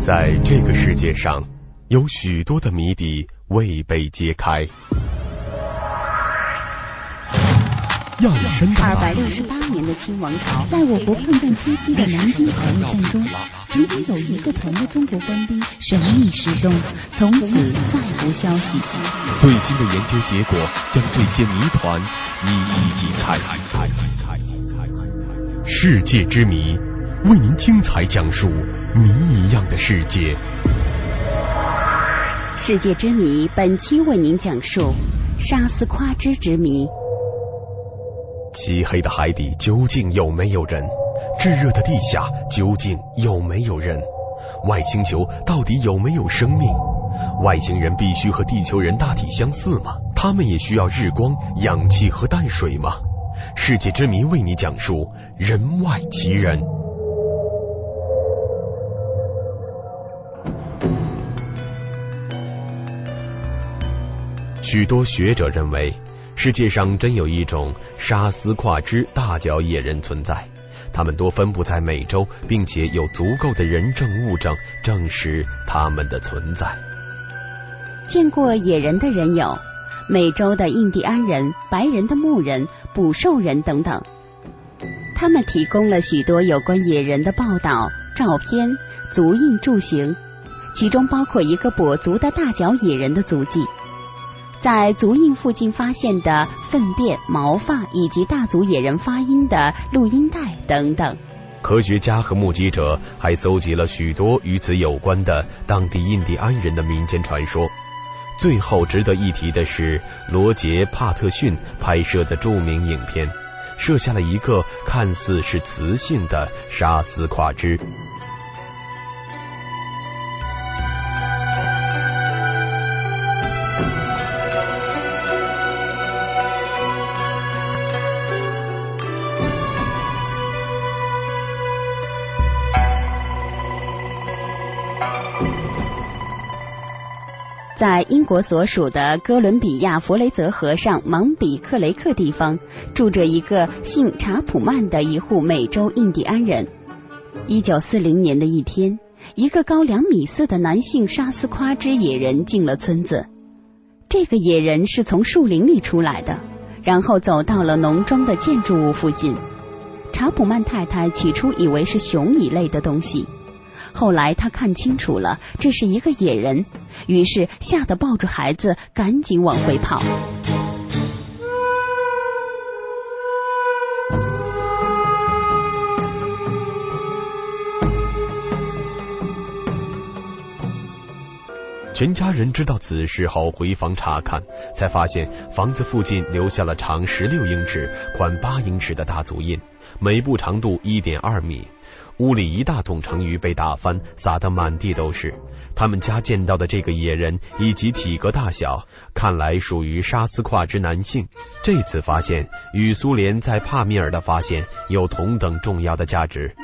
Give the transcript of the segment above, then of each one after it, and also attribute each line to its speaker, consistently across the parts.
Speaker 1: 在这个世界上，有许多的谜底未被揭开。
Speaker 2: 亚历山大二百六十八年的清王朝，在我国抗战初期的南京保卫战中，仅仅有一个团的中国官兵神秘失踪，从此再无消息。
Speaker 3: 最新的研究结果将这些谜团一一解开。
Speaker 1: 世界之谜，为您精彩讲述谜一样的世界。
Speaker 2: 世界之谜，本期为您讲述沙斯夸之之谜。
Speaker 1: 漆黑的海底究竟有没有人？炙热的地下究竟有没有人？外星球到底有没有生命？外星人必须和地球人大体相似吗？他们也需要日光、氧气和淡水吗？世界之谜为你讲述人外奇人。许多学者认为。世界上真有一种沙斯跨之大脚野人存在，他们多分布在美洲，并且有足够的人证物证证实他们的存在。
Speaker 2: 见过野人的人有美洲的印第安人、白人的牧人、捕兽人等等，他们提供了许多有关野人的报道、照片、足印柱形，其中包括一个跛足的大脚野人的足迹。在足印附近发现的粪便、毛发以及大足野人发音的录音带等等。
Speaker 1: 科学家和目击者还搜集了许多与此有关的当地印第安人的民间传说。最后值得一提的是，罗杰·帕特逊拍摄的著名影片，设下了一个看似是雌性的沙斯夸之。
Speaker 2: 在英国所属的哥伦比亚弗雷泽河上芒比克雷克地方，住着一个姓查普曼的一户美洲印第安人。一九四零年的一天，一个高两米四的男性沙斯夸之野人进了村子。这个野人是从树林里出来的，然后走到了农庄的建筑物附近。查普曼太太起初以为是熊一类的东西。后来他看清楚了，这是一个野人，于是吓得抱住孩子，赶紧往回跑。
Speaker 1: 全家人知道此事后回房查看，才发现房子附近留下了长十六英尺、宽八英尺的大足印，每步长度一点二米。屋里一大桶成鱼被打翻，撒得满地都是。他们家见到的这个野人以及体格大小，看来属于沙斯夸之男性。这次发现与苏联在帕米尔的发现有同等重要的价值。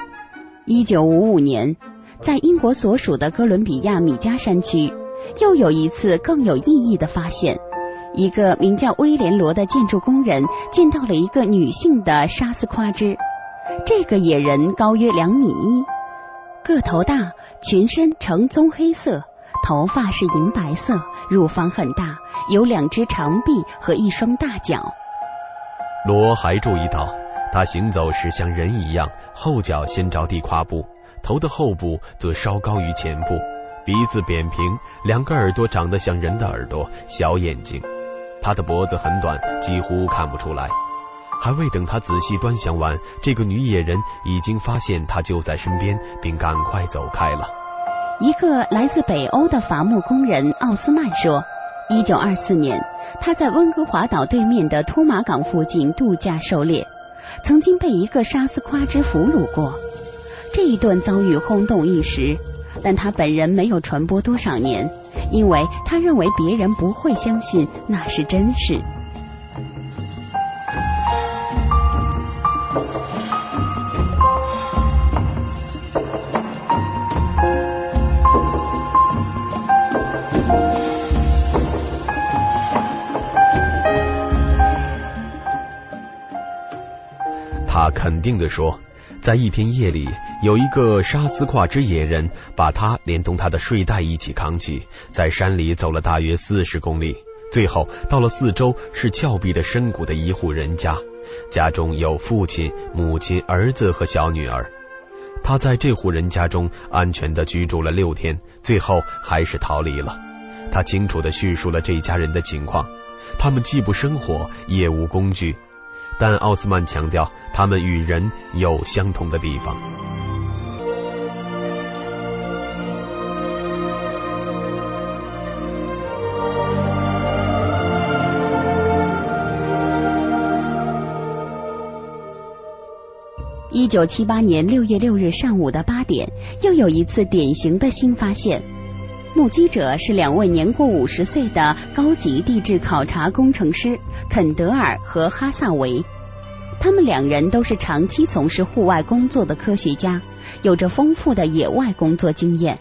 Speaker 2: 一九五五年，在英国所属的哥伦比亚米加山区，又有一次更有意义的发现：一个名叫威廉罗的建筑工人见到了一个女性的沙斯夸之。这个野人高约两米一，个头大，全身呈棕黑色，头发是银白色，乳房很大，有两只长臂和一双大脚。
Speaker 1: 罗还注意到，他行走时像人一样，后脚先着地跨步，头的后部则稍高于前部，鼻子扁平，两个耳朵长得像人的耳朵，小眼睛。他的脖子很短，几乎看不出来。还未等他仔细端详完，这个女野人已经发现他就在身边，并赶快走开了。
Speaker 2: 一个来自北欧的伐木工人奥斯曼说：“一九二四年，他在温哥华岛对面的托马港附近度假狩猎，曾经被一个沙斯夸之俘虏过。这一段遭遇轰动一时，但他本人没有传播多少年，因为他认为别人不会相信那是真事。”
Speaker 1: 肯定的说，在一天夜里，有一个沙斯胯之野人，把他连同他的睡袋一起扛起，在山里走了大约四十公里，最后到了四周是峭壁的深谷的一户人家，家中有父亲、母亲、儿子和小女儿。他在这户人家中安全的居住了六天，最后还是逃离了。他清楚的叙述了这家人的情况，他们既不生火，也无工具，但奥斯曼强调，他们与人有相同的地方。
Speaker 2: 一九七八年六月六日上午的八点，又有一次典型的新发现。目击者是两位年过五十岁的高级地质考察工程师肯德尔和哈萨维。他们两人都是长期从事户外工作的科学家，有着丰富的野外工作经验。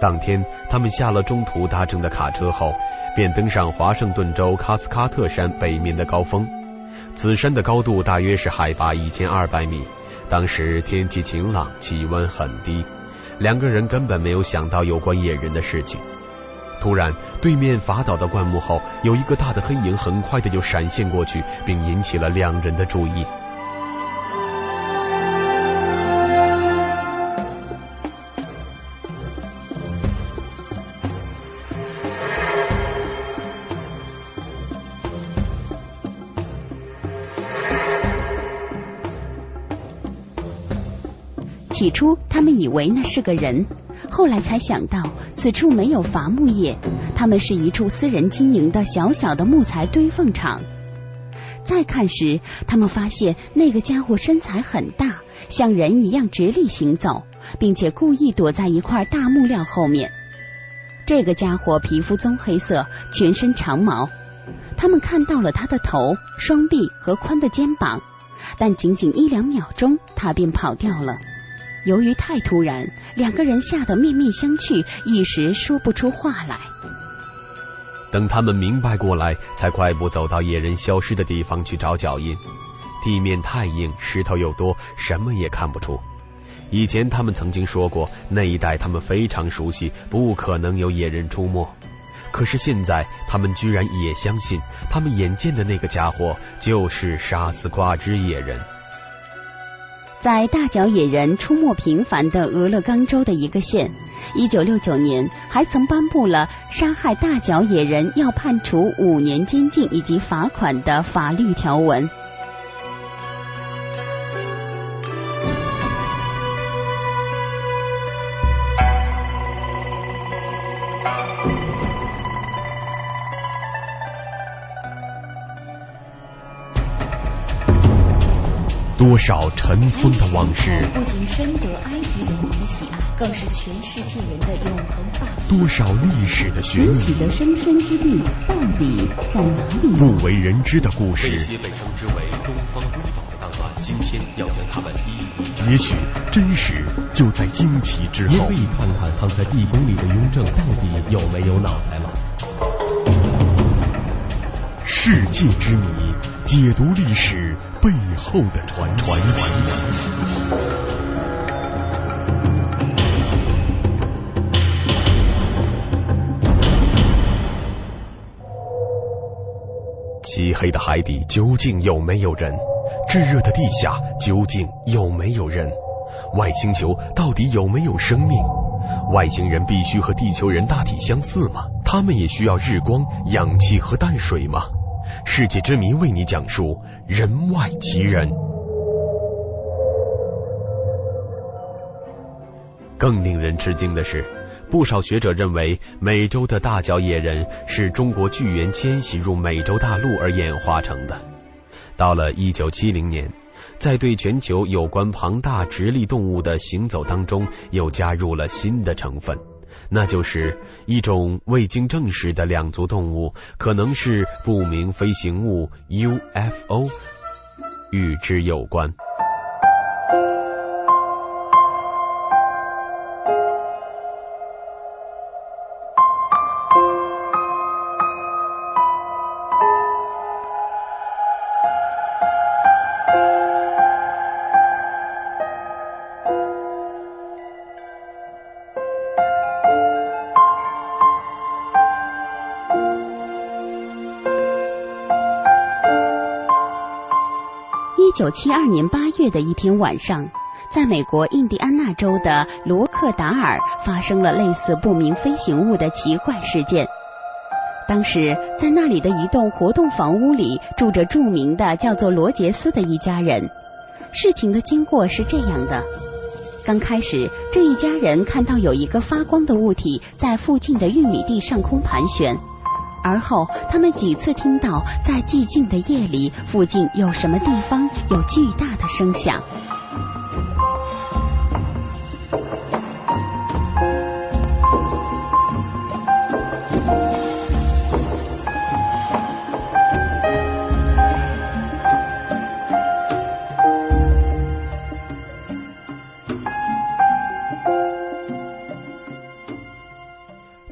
Speaker 1: 当天，他们下了中途搭乘的卡车后，便登上华盛顿州卡斯卡特山北面的高峰。此山的高度大约是海拔一千二百米，当时天气晴朗，气温很低，两个人根本没有想到有关野人的事情。突然，对面伐倒的灌木后，有一个大的黑影很快的就闪现过去，并引起了两人的注意。
Speaker 2: 起初，他们以为那是个人，后来才想到此处没有伐木业，他们是一处私人经营的小小的木材堆放场。再看时，他们发现那个家伙身材很大，像人一样直立行走，并且故意躲在一块大木料后面。这个家伙皮肤棕黑色，全身长毛。他们看到了他的头、双臂和宽的肩膀，但仅仅一两秒钟，他便跑掉了。由于太突然，两个人吓得面面相觑，一时说不出话来。
Speaker 1: 等他们明白过来，才快步走到野人消失的地方去找脚印。地面太硬，石头又多，什么也看不出。以前他们曾经说过，那一带他们非常熟悉，不可能有野人出没。可是现在，他们居然也相信，他们眼见的那个家伙就是杀死瓜之野人。
Speaker 2: 在大脚野人出没频繁的俄勒冈州的一个县，一九六九年还曾颁布了杀害大脚野人要判处五年监禁以及罚款的法律条文。
Speaker 3: 多少尘封的往事，
Speaker 2: 不仅深得埃及人民的喜爱，更是全世界人的永恒话
Speaker 3: 题。多少历史的悬
Speaker 2: 疑，的生生之地到底在哪里？
Speaker 3: 不为人知的故事。
Speaker 1: 这些被称之为东方瑰宝的档案，今天要将它们一一。
Speaker 3: 也许真实就在惊奇之后。
Speaker 4: 也可以看看躺在地宫里的雍正到底有没有脑袋了。
Speaker 3: 世界之谜，解读历史。背后的传传奇。
Speaker 1: 漆黑的海底究竟有没有人？炙热的地下究竟有没有人？外星球到底有没有生命？外星人必须和地球人大体相似吗？他们也需要日光、氧气和淡水吗？世界之谜为你讲述人外奇人。更令人吃惊的是，不少学者认为美洲的大脚野人是中国巨猿迁徙入美洲大陆而演化成的。到了一九七零年，在对全球有关庞大直立动物的行走当中，又加入了新的成分。那就是一种未经证实的两足动物，可能是不明飞行物 UFO，与之有关。
Speaker 2: 九七二年八月的一天晚上，在美国印第安纳州的罗克达尔发生了类似不明飞行物的奇怪事件。当时在那里的一栋活动房屋里住着著名的叫做罗杰斯的一家人。事情的经过是这样的：刚开始，这一家人看到有一个发光的物体在附近的玉米地上空盘旋，而后他们几次听到在寂静的夜里附近有什么地方有巨大的声响。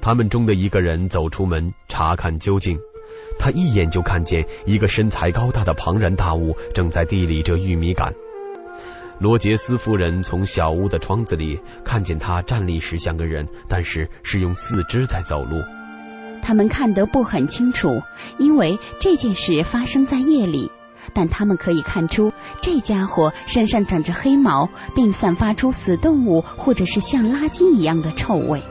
Speaker 1: 他们中的一个人走出门查看究竟，他一眼就看见一个身材高大的庞然大物正在地里折玉米杆。罗杰斯夫人从小屋的窗子里看见他站立时像个人，但是是用四肢在走路。
Speaker 2: 他们看得不很清楚，因为这件事发生在夜里，但他们可以看出这家伙身上长着黑毛，并散发出死动物或者是像垃圾一样的臭味。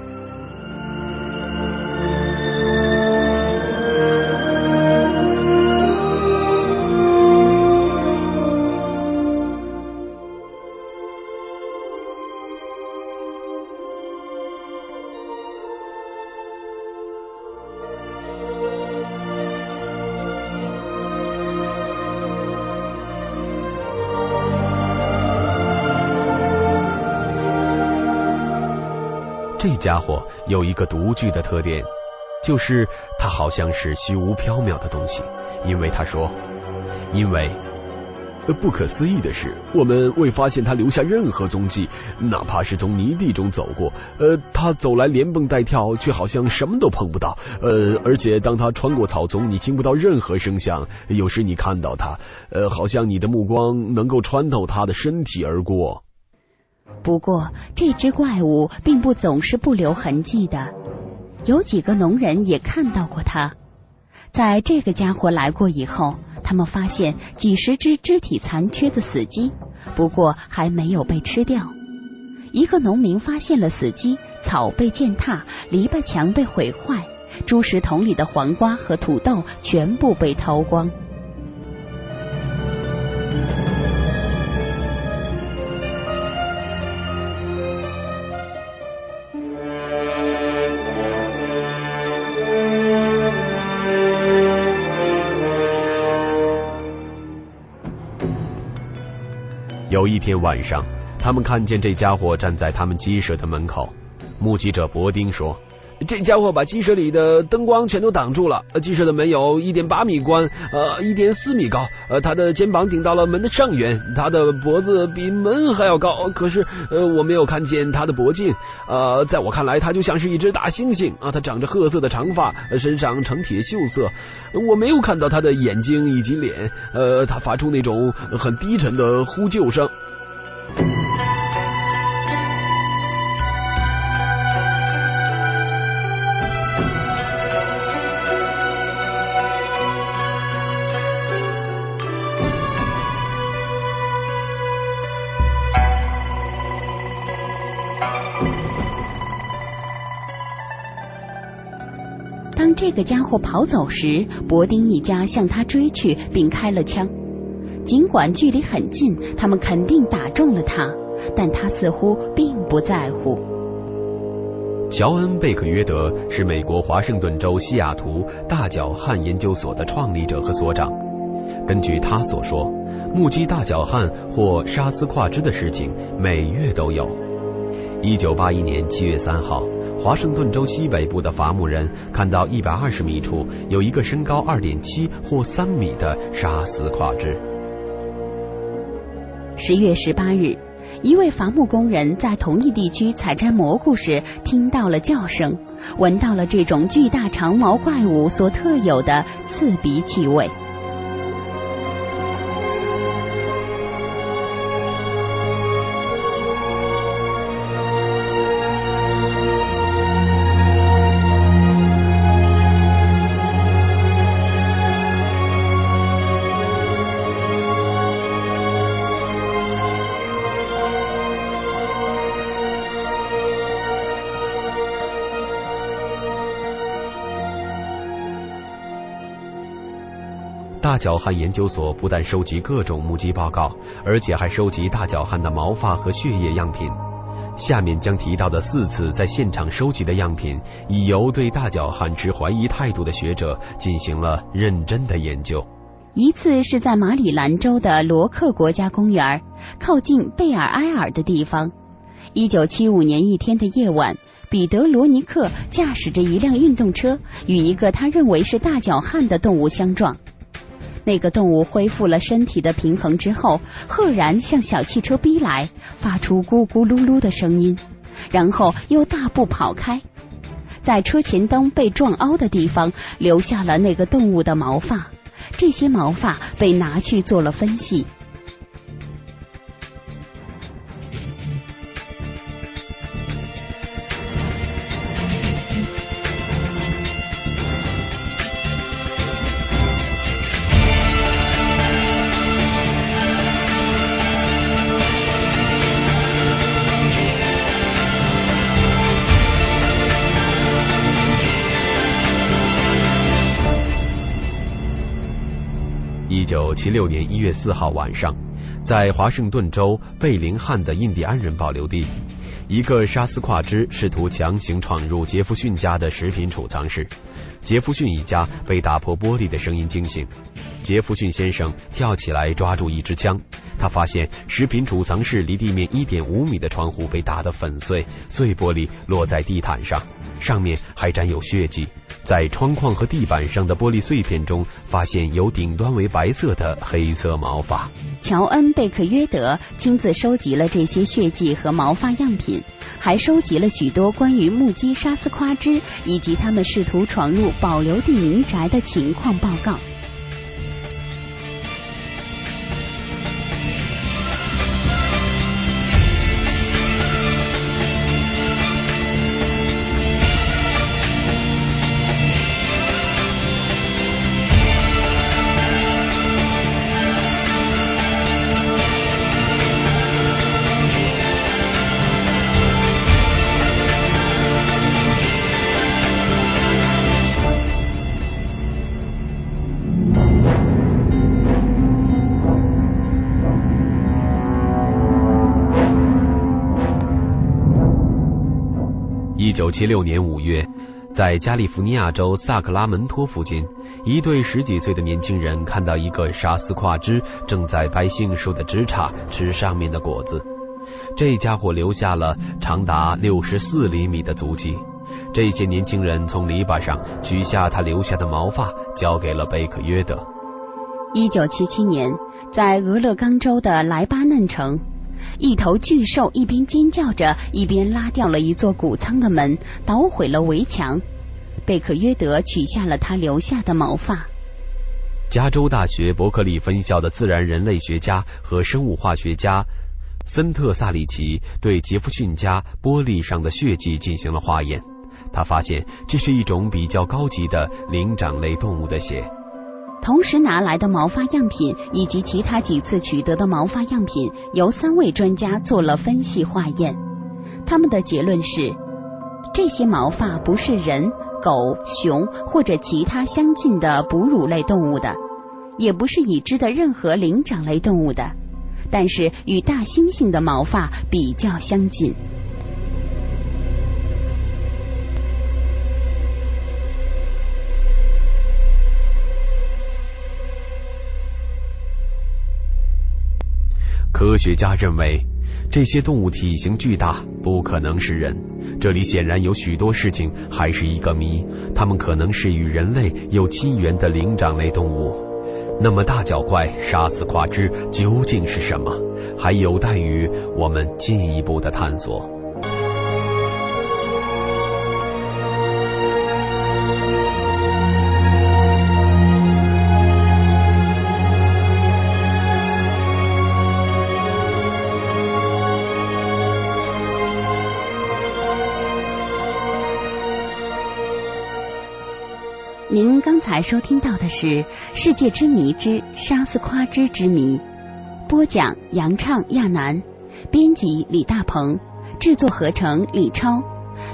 Speaker 1: 家伙有一个独具的特点，就是他好像是虚无缥缈的东西。因为他说，因为
Speaker 3: 不可思议的是，我们未发现他留下任何踪迹，哪怕是从泥地中走过。呃，他走来连蹦带跳，却好像什么都碰不到。呃，而且当他穿过草丛，你听不到任何声响。有时你看到他，呃，好像你的目光能够穿透他的身体而过。
Speaker 2: 不过，这只怪物并不总是不留痕迹的。有几个农人也看到过它。在这个家伙来过以后，他们发现几十只肢体残缺的死鸡，不过还没有被吃掉。一个农民发现了死鸡，草被践踏，篱笆墙被毁坏，猪食桶里的黄瓜和土豆全部被掏光。
Speaker 1: 有一天晚上，他们看见这家伙站在他们鸡舍的门口。目击者伯丁说：“
Speaker 5: 这家伙把鸡舍里的灯光全都挡住了。鸡舍的门有一点八米宽，呃，一点四米高。呃，他的肩膀顶到了门的上缘，他的脖子比门还要高。可是，呃，我没有看见他的脖颈。呃，在我看来，他就像是一只大猩猩啊。他长着褐色的长发，身上呈铁锈色。我没有看到他的眼睛以及脸。呃，他发出那种很低沉的呼救声。”
Speaker 2: 个家伙跑走时，伯丁一家向他追去，并开了枪。尽管距离很近，他们肯定打中了他，但他似乎并不在乎。
Speaker 1: 乔恩·贝克约德是美国华盛顿州西雅图大脚汉研究所的创立者和所长。根据他所说，目击大脚汉或沙斯跨肢的事情每月都有。一九八一年七月三号。华盛顿州西北部的伐木人看到一百二十米处有一个身高二点七或三米的沙斯跨之。
Speaker 2: 十月十八日，一位伐木工人在同一地区采摘蘑菇时听到了叫声，闻到了这种巨大长毛怪物所特有的刺鼻气味。
Speaker 1: 大脚汉研究所不但收集各种目击报告，而且还收集大脚汉的毛发和血液样品。下面将提到的四次在现场收集的样品，已由对大脚汉持怀疑态度的学者进行了认真的研究。
Speaker 2: 一次是在马里兰州的罗克国家公园，靠近贝尔埃尔的地方。一九七五年一天的夜晚，彼得罗尼克驾驶着一辆运动车，与一个他认为是大脚汉的动物相撞。那个动物恢复了身体的平衡之后，赫然向小汽车逼来，发出咕咕噜噜的声音，然后又大步跑开，在车前灯被撞凹的地方留下了那个动物的毛发，这些毛发被拿去做了分析。
Speaker 1: 七六年一月四号晚上，在华盛顿州贝林汉的印第安人保留地，一个沙斯跨支试图强行闯入杰弗逊家的食品储藏室。杰弗逊一家被打破玻璃的声音惊醒。杰弗逊先生跳起来抓住一支枪，他发现食品储藏室离地面一点五米的窗户被打得粉碎，碎玻璃落在地毯上，上面还沾有血迹。在窗框和地板上的玻璃碎片中，发现有顶端为白色的黑色毛发。
Speaker 2: 乔恩·贝克约德亲自收集了这些血迹和毛发样品，还收集了许多关于目击沙斯夸之以及他们试图闯入保留地民宅的情况报告。
Speaker 1: 一九七六年五月，在加利福尼亚州萨克拉门托附近，一对十几岁的年轻人看到一个沙斯夸枝正在掰杏树的枝杈吃上面的果子。这家伙留下了长达六十四厘米的足迹。这些年轻人从篱笆上取下他留下的毛发，交给了贝克约德。
Speaker 2: 一九七七年，在俄勒冈州的莱巴嫩城。一头巨兽一边尖叫着，一边拉掉了一座谷仓的门，捣毁了围墙。贝克约德取下了他留下的毛发。
Speaker 1: 加州大学伯克利分校的自然人类学家和生物化学家森特萨里奇对杰弗逊家玻璃上的血迹进行了化验，他发现这是一种比较高级的灵长类动物的血。
Speaker 2: 同时拿来的毛发样品以及其他几次取得的毛发样品，由三位专家做了分析化验。他们的结论是，这些毛发不是人、狗、熊或者其他相近的哺乳类动物的，也不是已知的任何灵长类动物的，但是与大猩猩的毛发比较相近。
Speaker 1: 科学家认为，这些动物体型巨大，不可能是人。这里显然有许多事情还是一个谜。它们可能是与人类有亲缘的灵长类动物。那么，大脚怪杀死跨肢究竟是什么？还有待于我们进一步的探索。
Speaker 2: 您刚才收听到的是《世界之谜之沙斯夸之之谜》，播讲杨畅、亚楠，编辑李大鹏，制作合成李超。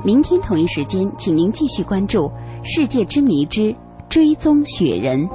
Speaker 2: 明天同一时间，请您继续关注《世界之谜之追踪雪人》。